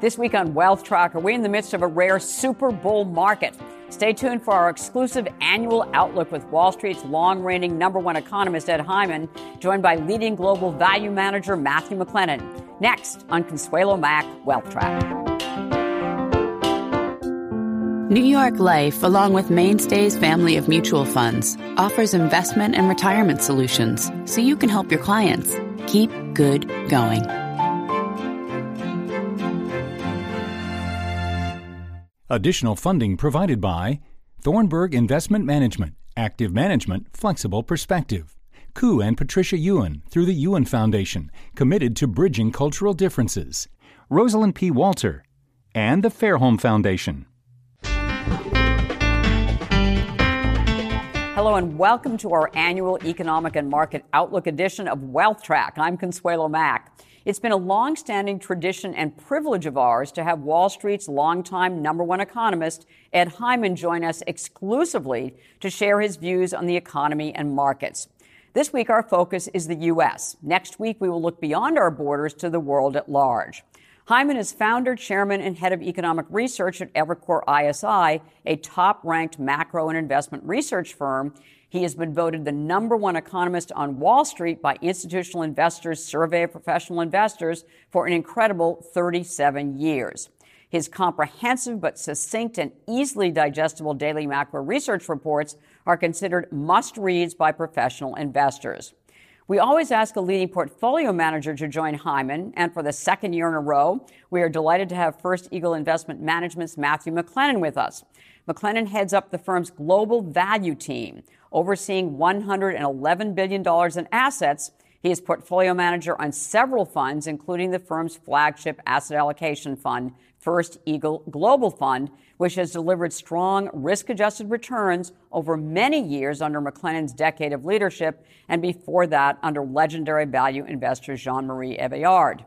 This week on Wealth Track, we're in the midst of a rare Super Bull market. Stay tuned for our exclusive annual outlook with Wall Street's long reigning number one economist, Ed Hyman, joined by leading global value manager Matthew McLennan. Next on Consuelo Mack Wealth Track. New York Life, along with Mainstay's family of mutual funds, offers investment and retirement solutions so you can help your clients keep good going. Additional funding provided by Thornburg Investment Management, Active Management, Flexible Perspective. Koo and Patricia Yuen through the Yuen Foundation, committed to bridging cultural differences. Rosalind P. Walter and the Fairholme Foundation. Hello and welcome to our annual Economic and Market Outlook edition of Wealth Track. I'm Consuelo Mack. It's been a long-standing tradition and privilege of ours to have Wall Street's longtime number one economist, Ed Hyman, join us exclusively to share his views on the economy and markets. This week, our focus is the U.S. Next week, we will look beyond our borders to the world at large. Hyman is founder, chairman, and head of economic research at Evercore ISI, a top ranked macro and investment research firm. He has been voted the number one economist on Wall Street by Institutional Investors Survey of Professional Investors for an incredible 37 years. His comprehensive but succinct and easily digestible daily macro research reports are considered must reads by professional investors. We always ask a leading portfolio manager to join Hyman, and for the second year in a row, we are delighted to have First Eagle Investment Management's Matthew McLennan with us. McLennan heads up the firm's global value team, overseeing $111 billion in assets. He is portfolio manager on several funds, including the firm's flagship asset allocation fund, First Eagle Global Fund, which has delivered strong risk adjusted returns over many years under McLennan's decade of leadership, and before that, under legendary value investor Jean Marie Eveillard.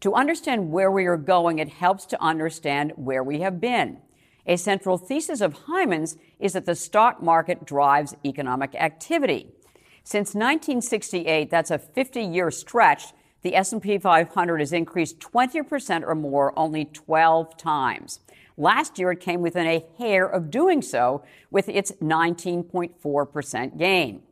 To understand where we are going, it helps to understand where we have been. A central thesis of Hyman's is that the stock market drives economic activity. Since 1968, that's a 50-year stretch, the S&P 500 has increased 20% or more only 12 times. Last year, it came within a hair of doing so with its 19.4% gain.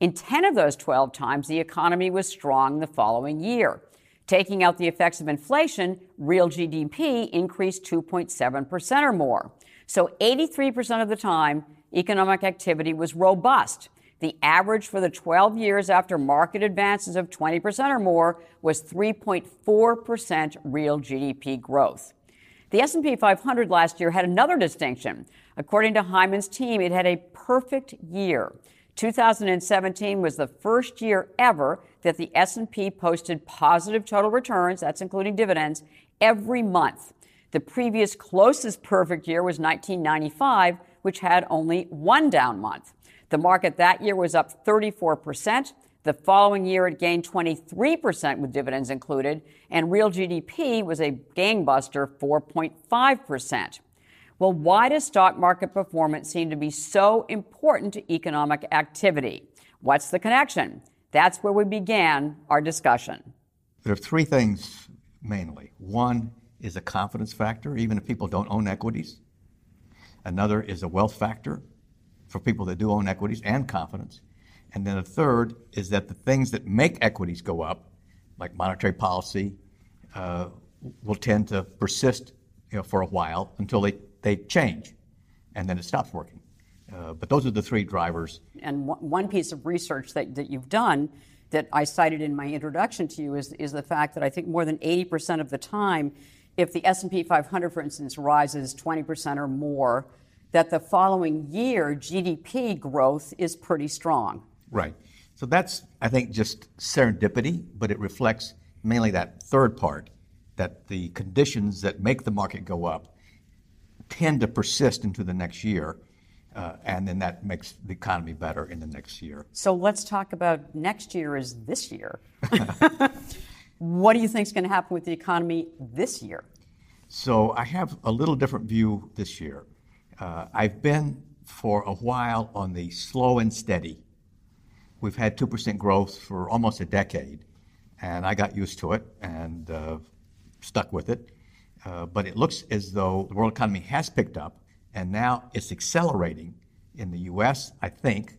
In 10 of those 12 times, the economy was strong the following year. Taking out the effects of inflation, real GDP increased 2.7% or more. So 83% of the time, economic activity was robust. The average for the 12 years after market advances of 20% or more was 3.4% real GDP growth. The S&P 500 last year had another distinction. According to Hyman's team, it had a perfect year. 2017 was the first year ever that the S&P posted positive total returns, that's including dividends, every month. The previous closest perfect year was 1995, which had only one down month. The market that year was up 34%. The following year, it gained 23% with dividends included, and real GDP was a gangbuster 4.5%. Well, why does stock market performance seem to be so important to economic activity? What's the connection? That's where we began our discussion. There are three things mainly. One is a confidence factor, even if people don't own equities. Another is a wealth factor for people that do own equities and confidence. And then a third is that the things that make equities go up, like monetary policy, uh, will tend to persist you know, for a while until they, they change, and then it stops working. Uh, but those are the three drivers. And one piece of research that, that you've done that I cited in my introduction to you is, is the fact that I think more than 80% of the time if the S&P 500, for instance, rises 20% or more, that the following year GDP growth is pretty strong. Right. So that's, I think, just serendipity, but it reflects mainly that third part that the conditions that make the market go up tend to persist into the next year. Uh, and then that makes the economy better in the next year. So let's talk about next year is this year. what do you think is going to happen with the economy this year? So I have a little different view this year. Uh, I've been for a while on the slow and steady. We've had 2% growth for almost a decade, and I got used to it and uh, stuck with it. Uh, but it looks as though the world economy has picked up, and now it's accelerating in the US, I think,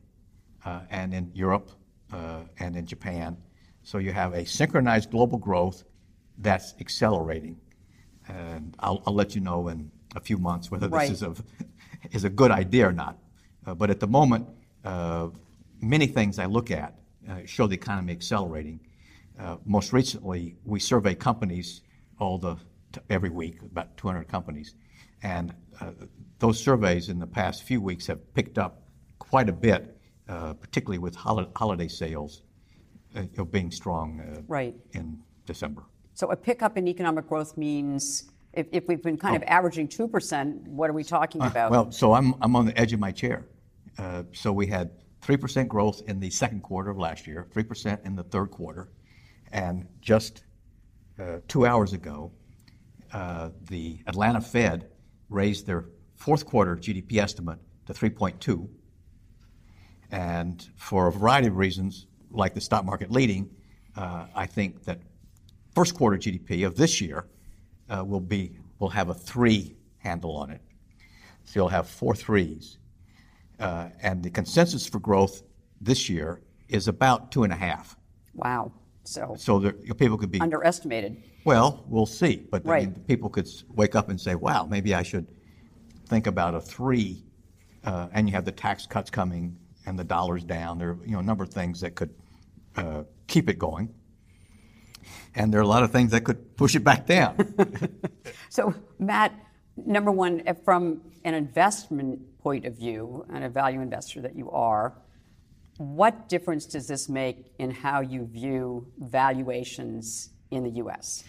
uh, and in Europe uh, and in Japan. So you have a synchronized global growth that's accelerating. And I'll, I'll let you know in a few months whether Right. this is a, is a good idea or not. Uh, but at the moment, uh, many things I look at uh, show the economy accelerating. Uh, most recently, we survey companies all the t- every week, about 200 companies, and uh, those surveys in the past few weeks have picked up quite a bit, uh, particularly with hol- holiday sales uh, you know, being strong uh, Right. in December. So a pickup in economic growth means if, if we've been kind of averaging 2%, what are we talking about? Oh. Uh, Well, so I'm, I'm on the edge of my chair. Uh, so we had 3% growth in the second quarter of last year, 3% in the third quarter, and just uh, two hours ago, uh, the Atlanta Fed raised their fourth quarter GDP estimate to 3.2. And for a variety of reasons, like the stock market leading, uh, I think that first quarter GDP of this year uh, will be will have a three handle on it. So you'll have four threes, uh, and the consensus for growth this year is about two and a half. wow. So So there, people could be underestimated. well, we'll see. But I Right. mean, people could wake up and say, "Wow, maybe I should think about a three." Uh, and you have the tax cuts coming, and the dollar's down. There are you know a number of things that could uh, keep it going, and there are a lot of things that could push it back down. So, Matt, number one, from an investment point of view and a value investor that you are, what difference does this make in how you view valuations in the U.S.?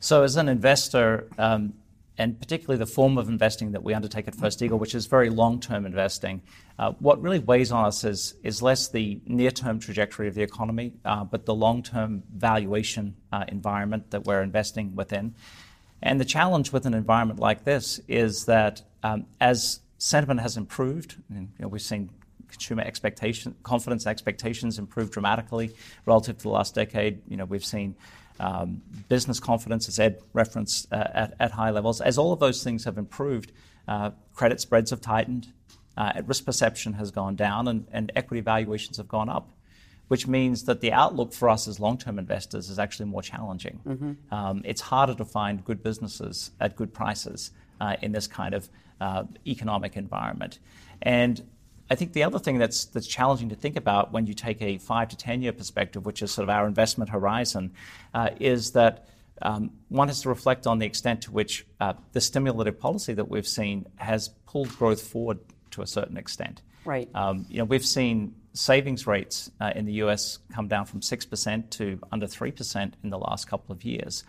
So, as an investor, um, and particularly the form of investing that we undertake at First Eagle, which is very long term investing, uh, what really weighs on us is, less the near term trajectory of the economy, uh, but the long term valuation uh, environment that we're investing within. And the challenge with an environment like this is that um, as sentiment has improved, and, you know, we've seen consumer confidence expectations improve dramatically relative to the last decade. You know, we've seen um, business confidence, as Ed referenced, uh, at, at high levels. As all of those things have improved, uh, credit spreads have tightened, uh, risk perception has gone down, and, and equity valuations have gone up which means that the outlook for us as long-term investors is actually more challenging. Um, it's harder to find good businesses at good prices uh, in this kind of uh, economic environment. And I think the other thing that's that's challenging to think about when you take a five to ten year perspective, which is sort of our investment horizon, uh, is that um, one has to reflect on the extent to which uh, the stimulative policy that we've seen has pulled growth forward to a certain extent. Right. Um, you know, we've seen savings rates uh, in the US come down from 6% to under 3% in the last couple of years.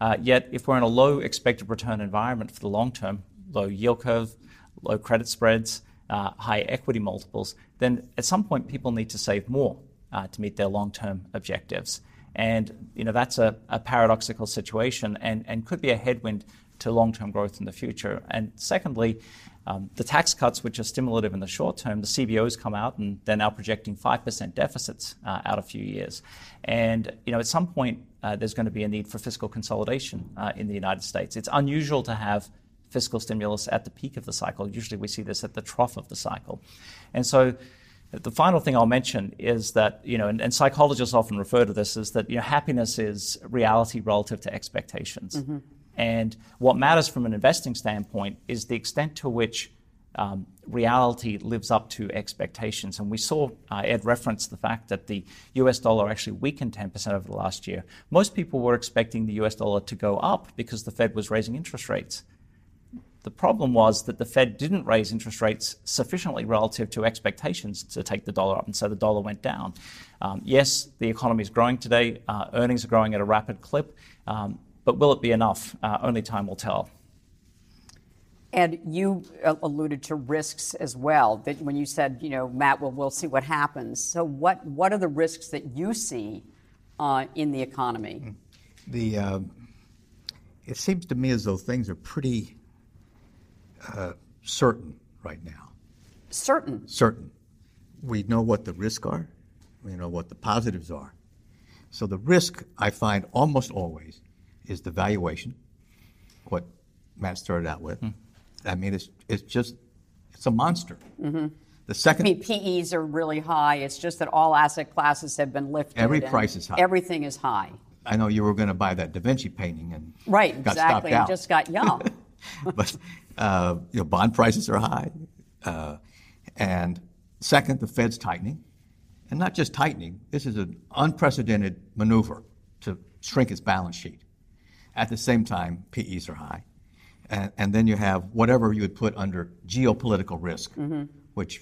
Uh, yet, if we're in a low expected return environment for the long term, low yield curve, low credit spreads, high equity multiples, then at some point people need to save more uh, to meet their long term objectives. And you know, that's a, paradoxical situation and, could be a headwind to long term growth in the future. And secondly, um, the tax cuts, which are stimulative in the short term, the CBOs come out and they're now projecting 5% deficits uh, out a few years. And you know, at some point, uh, there's going to be a need for fiscal consolidation uh, in the United States. It's unusual to have fiscal stimulus at the peak of the cycle. Usually we see this at the trough of the cycle. And so the final thing I'll mention is that, you know, and, and psychologists often refer to this is that, you know, happiness is reality relative to expectations. And what matters from an investing standpoint is the extent to which um, reality lives up to expectations. And we saw uh, Ed reference the fact that the US dollar actually weakened 10% over the last year. Most people were expecting the US dollar to go up because the Fed was raising interest rates. The problem was that the Fed didn't raise interest rates sufficiently relative to expectations to take the dollar up, and so the dollar went down. Um, yes, the economy is growing today, uh, earnings are growing at a rapid clip, um, but will it be enough? Uh, only time will tell. And you uh, alluded to risks as well. That when you said, you know, Matt, well, we'll see what happens. So, what what are the risks that you see uh, in the economy? The uh, it seems to me as though things are pretty uh, certain right now. Certain. Certain. We know what the risks are. We know what the positives are. So the risk I find almost always is the valuation. What Matt started out with. Mm. I mean, it's it's just it's a monster. Mm-hmm. The second, I mean, PEs are really high. It's just that all asset classes have been lifted. Every price is high. Everything is high. I know you were going to buy that Da Vinci painting and right, got exactly. Stopped out. just got young. but uh, you know, bond prices are high, uh, and second, the Fed's tightening, and not just tightening. This is an unprecedented maneuver to shrink its balance sheet. At the same time, PEs are high, and, and then you have whatever you would put under geopolitical risk, mm-hmm. which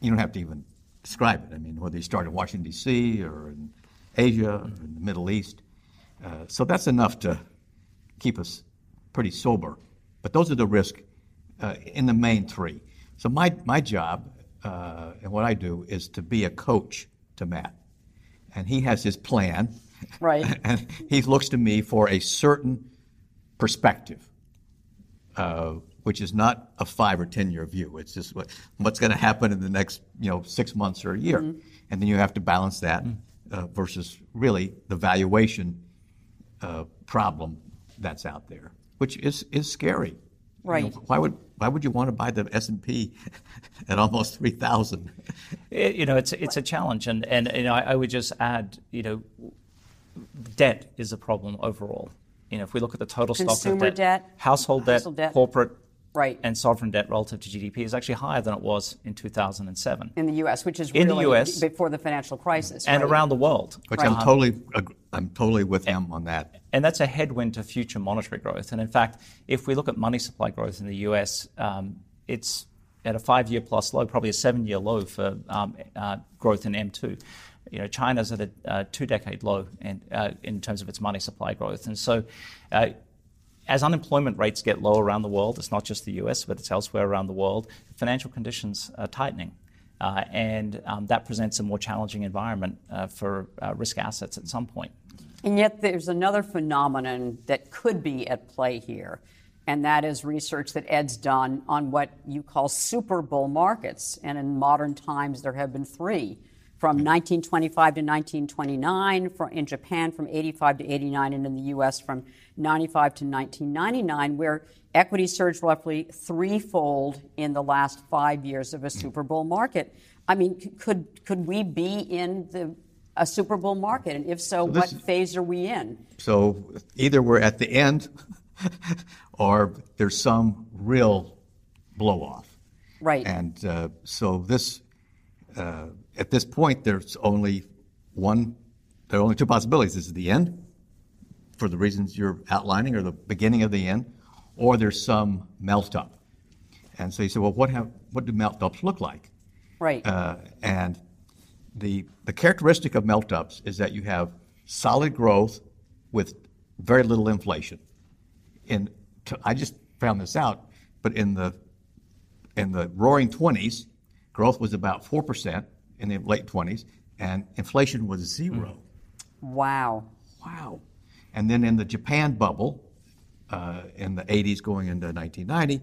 you don't have to even describe it. I mean, whether you start in Washington D.C. or in Asia, or in the Middle East. Uh, so that's enough to keep us pretty sober. But those are the risks uh, in the main three. So my, my job uh, and what I do is to be a coach to Matt. And he has his plan. Right. and he looks to me for a certain perspective, uh, which is not a five or 10 year view. It's just what, what's going to happen in the next you know, six months or a year. Mm-hmm. And then you have to balance that. Mm-hmm uh, versus really the valuation uh, problem that's out there, which is, is scary. Right. You know, why would why would you want to buy the S and P at almost three thousand? Eh, you know, it's it's a challenge, and and you know, I, I would just add, you know, debt is a problem overall. You know, if we look at the total Consumer stock of debt, debt household, household debt, debt, corporate right. and sovereign debt relative to GDP is actually higher than it was in 2007. In the U.S., which is in really the US, before the financial crisis. And right? around the world. Which right. I'm totally, I'm totally with him on that. And that's a headwind to future monetary growth. And in fact, if we look at money supply growth in the U.S., um, it's at a five-year plus low, probably a seven-year low for um, uh, growth in M2 you know, China's at a uh, two-decade low in, uh, in terms of its money supply growth, and so uh, as unemployment rates get low around the world, it's not just the US, but it's elsewhere around the world, financial conditions are tightening. Uh, and um, that presents a more challenging environment uh, for uh, risk assets at some point. And yet, there's another phenomenon that could be at play here, and that is research that Ed's done on what you call super bull markets. And in modern times, there have been three from 1925 to 1929, in Japan from 85 to 89, and in the US from 95 to 1999, where equity surged roughly threefold in the last five years of a Super bull market. I mean, could, could we be in the, a Super bull market? And if so, so what phase are we in? So either we're at the end or there's some real blow off. Right. And uh, so this uh, at this point, there's only one, there are only two possibilities. This is the end, for the reasons you're outlining, or the beginning of the end, or there's some melt up. And so you say, well, what, have, what do melt ups look like? Right. Uh, and the, the characteristic of melt ups is that you have solid growth with very little inflation. In, I just found this out, but in the, in the roaring 20s, growth was about 4%, in the late 20s, and inflation was zero. Wow. Wow. And then in the Japan bubble, uh, in the 80s going into 1990,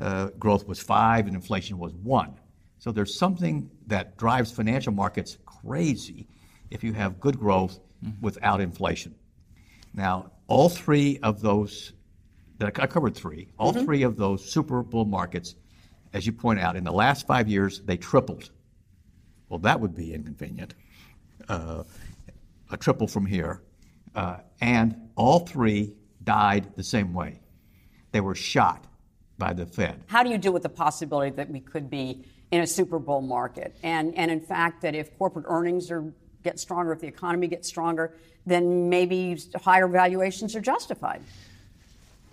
uh, growth was five and inflation was one. So there's something that drives financial markets crazy if you have good growth mm-hmm. without inflation. Now, all three of those, that I covered three, all mm-hmm. three of those super bull markets, as you point out, in the last five years, they tripled well, that would be inconvenient. Uh, a triple from here. Uh, and all three died the same way. They were shot by the Fed. How do you deal with the possibility that we could be in a super Bowl market? And, and in fact, that if corporate earnings are, get stronger, if the economy gets stronger, then maybe higher valuations are justified.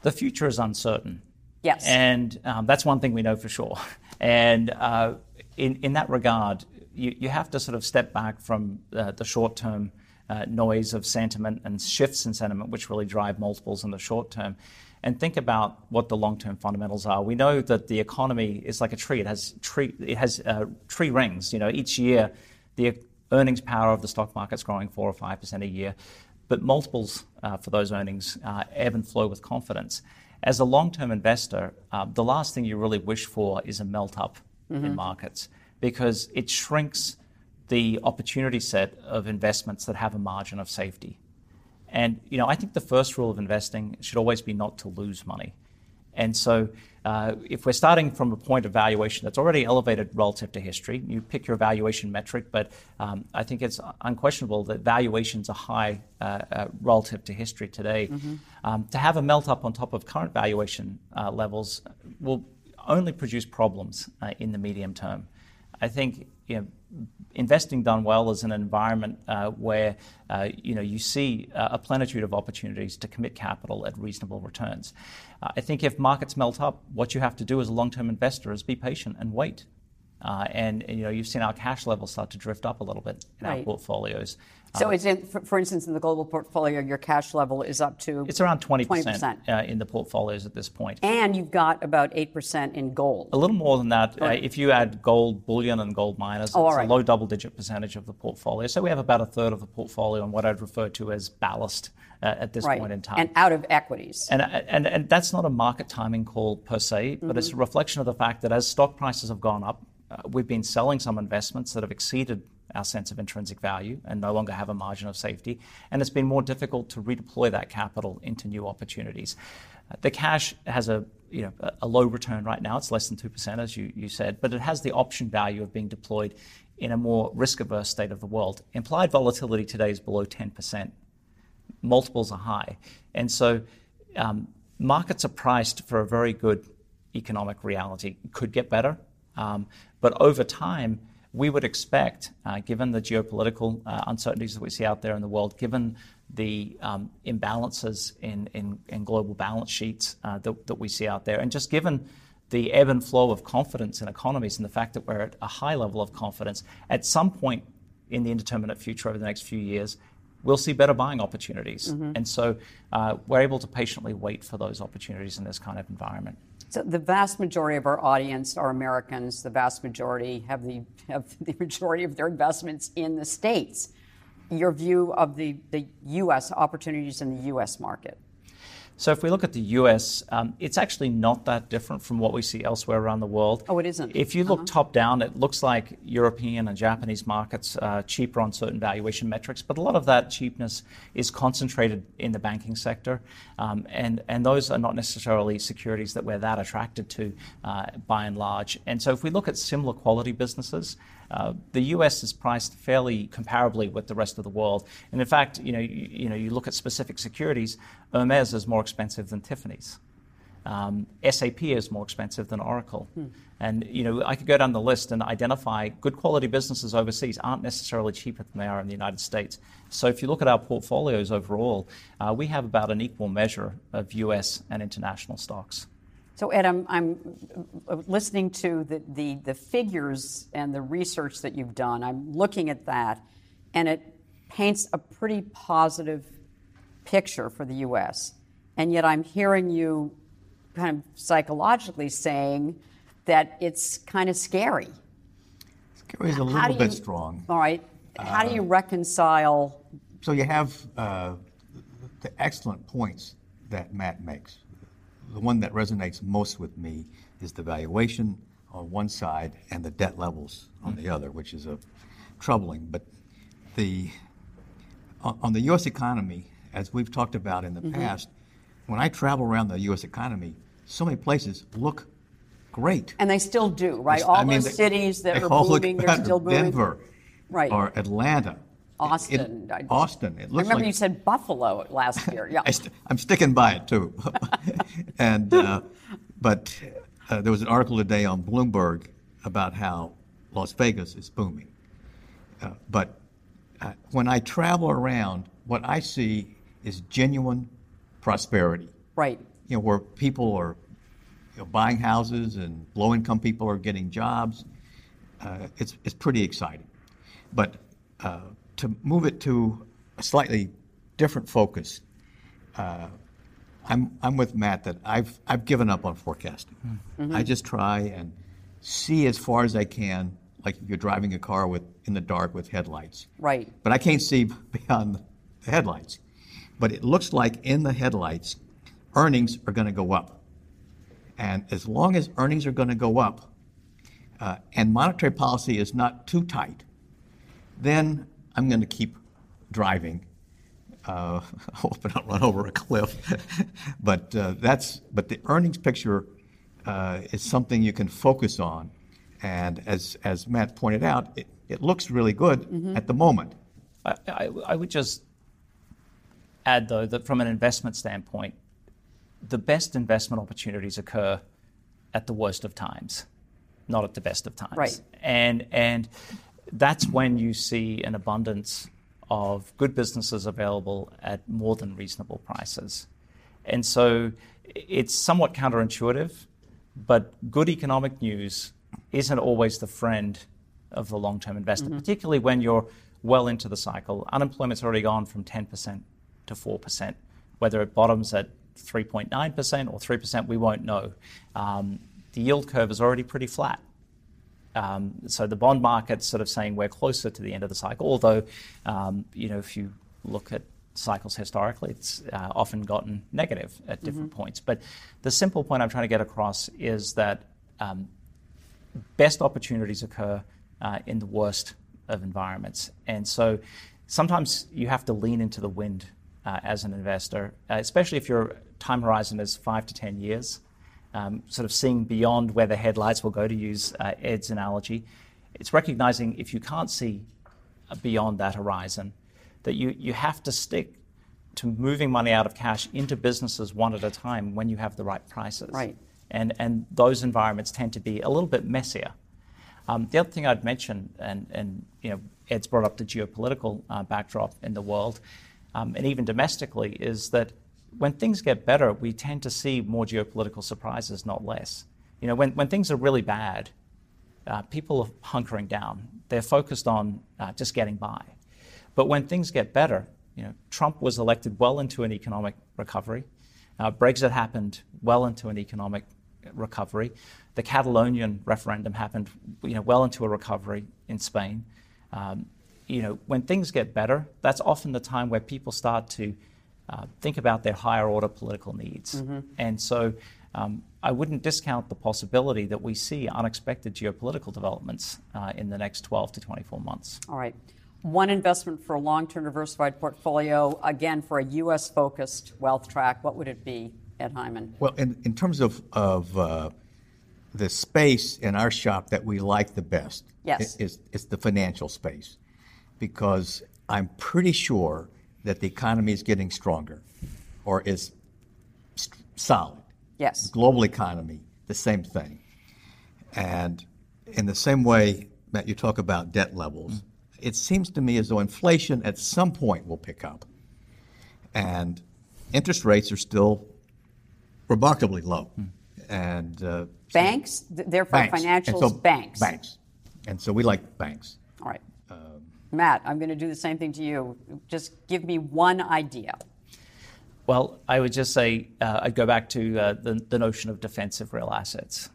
The future is uncertain. Yes. And um, that's one thing we know for sure. And uh, in, in that regard, you, you have to sort of step back from uh, the short term uh, noise of sentiment and shifts in sentiment, which really drive multiples in the short term. And think about what the long-term fundamentals are. We know that the economy is like a tree. It has tree. It has uh, tree rings. You know, each year, the earnings power of the stock market is growing four or five percent a year, but multiples uh, for those earnings uh, ebb and flow with confidence. As a long-term investor, uh, the last thing you really wish for is a melt-up mm-hmm. in markets because it shrinks the opportunity set of investments that have a margin of safety. And you know, I think the first rule of investing should always be not to lose money. And so, uh, if we're starting from a point of valuation that's already elevated relative to history, you pick your valuation metric, but um, I think it's unquestionable that valuations are high uh, uh, relative to history today. Mm-hmm. Um, to have a melt up on top of current valuation uh, levels will only produce problems uh, in the medium term. I think you know, investing done well is an environment uh, where uh, you know you see uh, a plenitude of opportunities to commit capital at reasonable returns. Uh, I think if markets melt up, what you have to do as a long-term investor is be patient and wait. Uh, and, and, you know you've seen our cash levels start to drift up a little bit in right. our portfolios. So, it's in, for, for, instance, in the global portfolio, your cash level is up to it's around twenty percent uh, in the portfolios at this point. and you've got about eight percent in gold. A little more than that uh, if you add gold bullion and gold miners. Oh, it's right. a low double-digit percentage of the portfolio. So we have about a third of the portfolio in what I'd refer to as ballast. Uh, at this right. point in time. And out of equities. And, and, and that's not a market timing call per se, but mm-hmm. it's a reflection of the fact that as stock prices have gone up, uh, we've been selling some investments that have exceeded our sense of intrinsic value and no longer have a margin of safety. And it's been more difficult to redeploy that capital into new opportunities. Uh, the cash has a you know a low return right now. It's less than two percent, as you, said, but it has the option value of being deployed in a more risk-averse state of the world. Implied volatility today is below ten percent. Multiples are high, and so um, markets are priced for a very good economic reality. It could get better, but over time we would expect, uh, given the geopolitical uh, uncertainties that we see out there in the world, given the um, imbalances in, in, in, global balance sheets uh, that, that, we see out there, and just given the ebb and flow of confidence in economies and the fact that we're at a high level of confidence, at some point in the indeterminate future over the next few years, we'll see better buying opportunities. Mm-hmm. And so uh, we're able to patiently wait for those opportunities in this kind of environment. So the vast majority of our audience are Americans. The vast majority have the have the majority of their investments in the states. Your view of the, the U.S. opportunities in the U.S. market. So if we look at the U.S., um, it's actually not that different from what we see elsewhere around the world. Oh, it isn't. If you look uh-huh. top down, it looks like European and Japanese markets are cheaper on certain valuation metrics, but a lot of that cheapness is concentrated in the banking sector, um, and and those are not necessarily securities that we're that attracted to, uh, by and large. And so if we look at similar quality businesses. Uh, the U.S. is priced fairly comparably with the rest of the world. And in fact, you know, you, you know, you look at specific securities, Hermes is more expensive than Tiffany's. Um, SAP is more expensive than Oracle. Hmm. And you know, I could go down the list and identify good quality businesses overseas aren't necessarily cheaper than they are in the United States. So if you look at our portfolios overall, uh, we have about an equal measure of U.S. and international stocks. So, Ed, I'm, I'm listening to the, the, the, figures and the research that you've done. I'm looking at that, and it paints a pretty positive picture for the U.S. And yet, I'm hearing you kind of psychologically saying that it's kind of scary. Scary is a little bit strong. All right. How uh, do you uh, reconcile? So, you have uh, the excellent points that Matt makes the one that resonates most with me is the valuation on one side and the debt levels on the other, which is a troubling. But the on the U.S. economy, as we've talked about in the mm-hmm. past, when I travel around the U.S. economy, so many places look great. And they still do, right? All I mean, those they, cities that are booming, they're still booming. Denver, right? Or Atlanta, Austin. It, Austin. It looks I remember like, you said Buffalo last year. Yeah. I am sticking by it too. and uh, but uh, there was an article today on Bloomberg about how Las Vegas is booming. Uh, but uh, when I travel around, what I see is genuine prosperity. Right. You know, where people are you know, buying houses and low-income people are getting jobs. Uh, it's it's pretty exciting. But uh, to move it to a slightly different focus. Uh, I'm, I'm with Matt that I've, I've given up on forecasting. Mm-hmm. I just try and see as far as I can, like if you're driving a car with in the dark with headlights. Right. But I can't see beyond the headlights. But it looks like in the headlights, earnings are going to go up. And as long as earnings are going to go up, uh, and monetary policy is not too tight, then I'm going to keep driving. Uh, I hope I don't run over a cliff. but uh, that's but the earnings picture uh, is something you can focus on. And as as Matt pointed out, it, it looks really good mm-hmm. at the moment. I, I, I would just add though that from an investment standpoint, the best investment opportunities occur at the worst of times, not at the best of times. Right. And and that's when you see an abundance of good businesses available at more than reasonable prices. And so it's somewhat counterintuitive, but good economic news isn't always the friend of the long term investor, mm-hmm. particularly when you're well into the cycle. Unemployment's already gone from 10% to 4%. Whether it bottoms at 3.9% or 3%, we won't know. Um, the yield curve is already pretty flat. Um, so the bond market's sort of saying we're closer to the end of the cycle, although, um, you know, if you look at cycles historically, it's uh, often gotten negative at different mm-hmm. points. But the simple point I'm trying to get across is that um, best opportunities occur uh, in the worst of environments. And so sometimes you have to lean into the wind uh, as an investor, especially if your time horizon is five to 10 years um, sort of seeing beyond where the headlights will go, to use uh, Ed's analogy. It's recognizing if you can't see beyond that horizon, that you, you have to stick to moving money out of cash into businesses one at a time when you have the right prices. Right. And, and those environments tend to be a little bit messier. Um, the other thing I'd mention, and, and you know, Ed's brought up the geopolitical uh, backdrop in the world, um, and even domestically, is that when things get better, we tend to see more geopolitical surprises, not less. You know, when, when things are really bad, uh, people are hunkering down. They're focused on uh, just getting by. But when things get better, you know, Trump was elected well into an economic recovery. Uh, Brexit happened well into an economic recovery. The Catalonian referendum happened, you know, well into a recovery in Spain. Um, you know, when things get better, that's often the time where people start to uh, think about their higher order political needs. Mm-hmm. And so um, I wouldn't discount the possibility that we see unexpected geopolitical developments uh, in the next 12 to 24 months. All right. One investment for a long term diversified portfolio, again, for a U.S. focused wealth track, what would it be, Ed Hyman? Well, in, in terms of, of uh, the space in our shop that we like the best, yes. is, is the financial space. Because I'm pretty sure that the economy is getting stronger or is st- solid. Yes. Global economy, the same thing. And in the same way that you talk about debt levels, mm. it seems to me as though inflation at some point will pick up. And interest rates are still remarkably low. Mm. And uh, banks, therefore banks. financials, so, banks. Banks. And so we like banks. All right. Matt, I'm going to do the same thing to you. Just give me one idea. Well, I would just say uh, I'd go back to uh, the, the, notion of defensive real assets,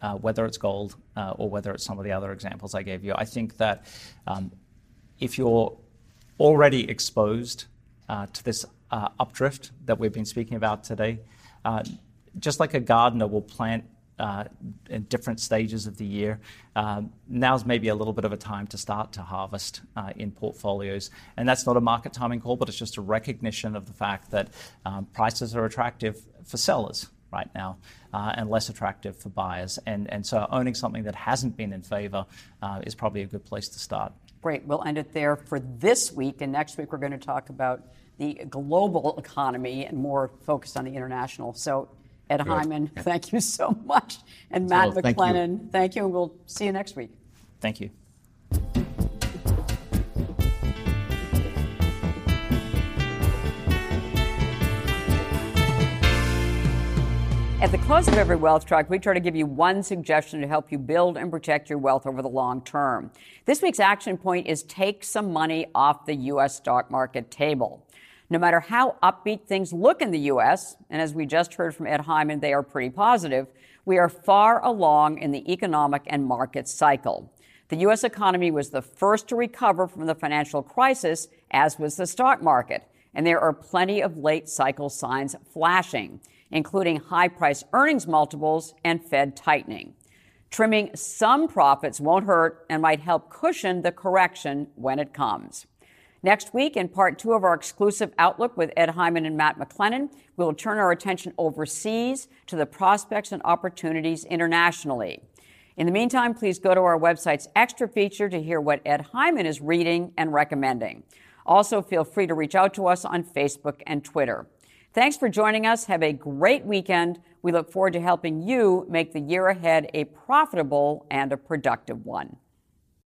uh, whether it's gold uh, or whether it's some of the other examples I gave you. I think that um, if you're already exposed uh, to this uh, updrift that we've been speaking about today, just like a gardener will plant uh, in different stages of the year. Um, now's maybe a little bit of a time to start to harvest uh, in portfolios. And that's not a market timing call, but it's just a recognition of the fact that um, prices are attractive for sellers right now uh, and less attractive for buyers. And, and so owning something that hasn't been in favor uh, is probably a good place to start. Great. We'll end it there for this week. And next week, we're going to talk about the global economy and more focused on the international. So Ed Good. Hyman, thank you so much. And Matt oh, well, McLennan, thank, thank you. And we'll see you next week. Thank you. At the close of every wealth track, we try to give you one suggestion to help you build and protect your wealth over the long term. This week's action point is take some money off the U.S. stock market table. No matter how upbeat things look in the U.S., and as we just heard from Ed Hyman, they are pretty positive, we are far along in the economic and market cycle. The U.S. economy was the first to recover from the financial crisis, as was the stock market, and there are plenty of late cycle signs flashing including high price earnings multiples and Fed tightening. Trimming some profits won't hurt and might help cushion the correction when it comes. Next week, in part two of our exclusive Outlook with Ed Hyman and Matt McLennan, we will turn our attention overseas to the prospects and opportunities internationally. In the meantime, please go to our website's extra feature to hear what Ed Hyman is reading and recommending. Also, feel free to reach out to us on Facebook and Twitter. Thanks for joining us. Have a great weekend. We look forward to helping you make the year ahead a profitable and a productive one.